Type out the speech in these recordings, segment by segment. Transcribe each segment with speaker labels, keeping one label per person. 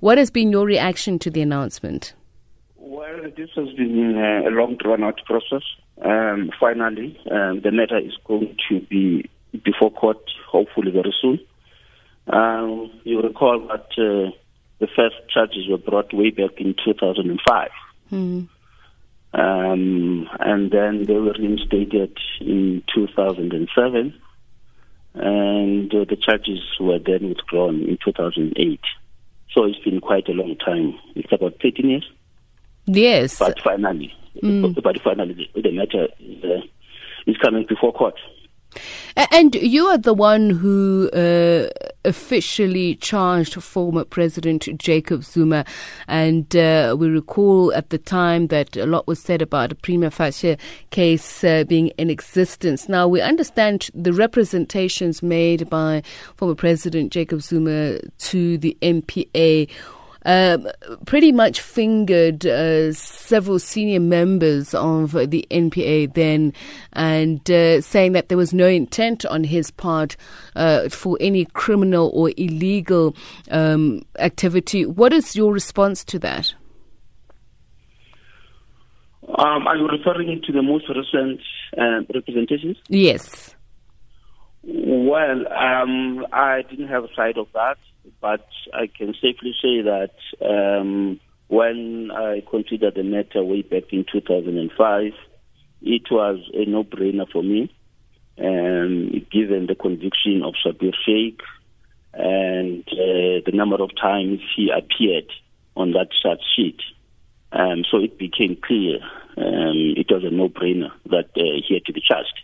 Speaker 1: What has been your reaction to the announcement?
Speaker 2: Well, this has been uh, a long drawn out process. Um, finally, um, the matter is going to be before court, hopefully very soon. Um, you recall that uh, the first charges were brought way back in 2005. Mm. Um, and then they were reinstated in 2007. And uh, the charges were then withdrawn in 2008. So it's been quite a long time. It's about 13 years.
Speaker 1: Yes.
Speaker 2: But finally, mm. but finally, the, the matter is, uh, is coming before court.
Speaker 1: And you are the one who uh, officially charged former President Jacob Zuma. And uh, we recall at the time that a lot was said about a prima facie case uh, being in existence. Now, we understand the representations made by former President Jacob Zuma to the NPA uh, pretty much fingered uh, several senior members of the NPA then and uh, saying that there was no intent on his part uh, for any criminal or illegal um, activity. What is your response to that?
Speaker 2: Um, are you referring to the most recent uh, representations?
Speaker 1: Yes.
Speaker 2: Well, um, I didn't have a side of that but I can safely say that um, when I considered the matter way back in 2005, it was a no-brainer for me, um, given the conviction of Schabir Shaik and uh, the number of times he appeared on that charge sheet. Um, so it became clear um, it was a no-brainer that uh, he had to be charged.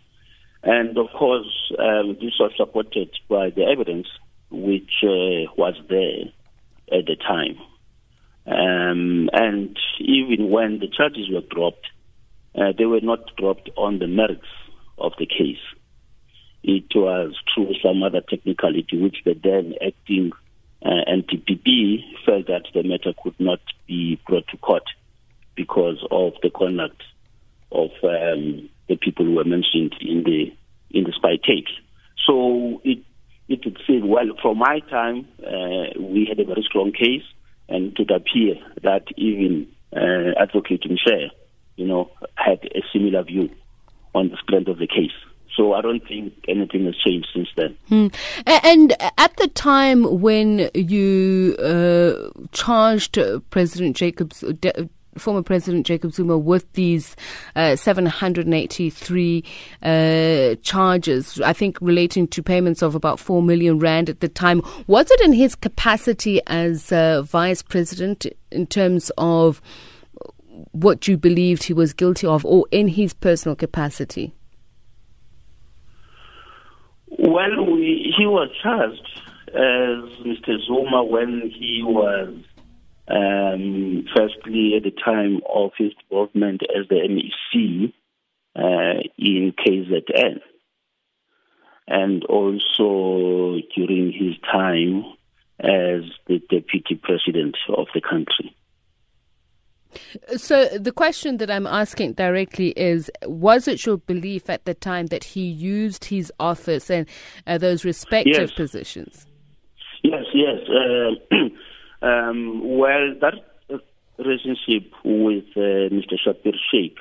Speaker 2: And of course, um, this was supported by the evidence which uh, was there at the time. Um, and even when the charges were dropped, uh, they were not dropped on the merits of the case. It was through some other technicality which the then acting uh, NDPP felt that the matter could not be brought to court because of the conduct of um, the people who were mentioned in the in the spy tape. So it it would say, well, from my time, uh, we had a very strong case, and it would appear that even uh, Advocate Michelle, you know, had a similar view on the strength of the case. So I don't think anything has changed since then.
Speaker 1: Hmm. And at the time when you uh, charged President Jacobs, former President Jacob Zuma with these uh, 783 uh, charges, I think relating to payments of about 4 million rand at the time. Was it in his capacity as uh, vice president in terms of what you believed he was guilty of or in his personal capacity?
Speaker 2: Well, we, he was charged as Mr. Zuma when he was um, firstly, at the time of his involvement as the MEC uh, in KZN, and also during his time as the deputy president of the country.
Speaker 1: So, the question that I'm asking directly is Was it your belief at the time that he used his office and uh, those respective
Speaker 2: yes.
Speaker 1: positions?
Speaker 2: Yes, yes. Uh, Um, well, that relationship with uh, Mr. Schabir Shaik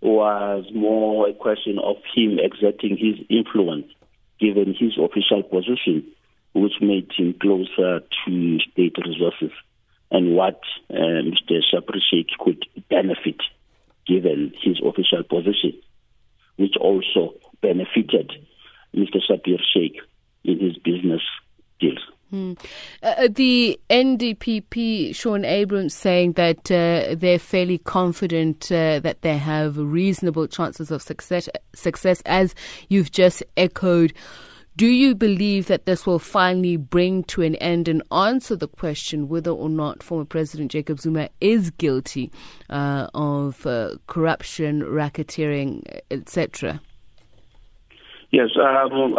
Speaker 2: was more a question of him exerting his influence, given his official position, which made him closer to state resources and what uh, Mr. Schabir Shaik could benefit, given his official position, which also benefited Mr. Schabir Shaik in his business deals.
Speaker 1: Hmm. Uh, uh, the NDPP, Shaun Abrahams, saying that uh, they're fairly confident uh, that they have reasonable chances of success, success, as you've just echoed. Do you believe that this will finally bring to an end and answer the question whether or not former President Jacob Zuma is guilty uh, of uh, corruption, racketeering, etc.?
Speaker 2: Yes. Um,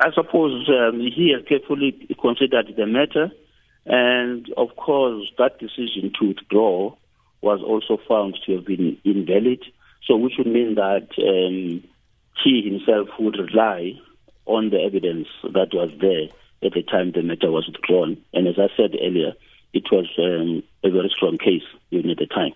Speaker 2: I suppose um, he has carefully considered the matter, and of course, that decision to withdraw was also found to have been invalid. So, which would mean that um, he himself would rely on the evidence that was there at the time the matter was withdrawn. And as I said earlier, it was um, a very strong case even at the time.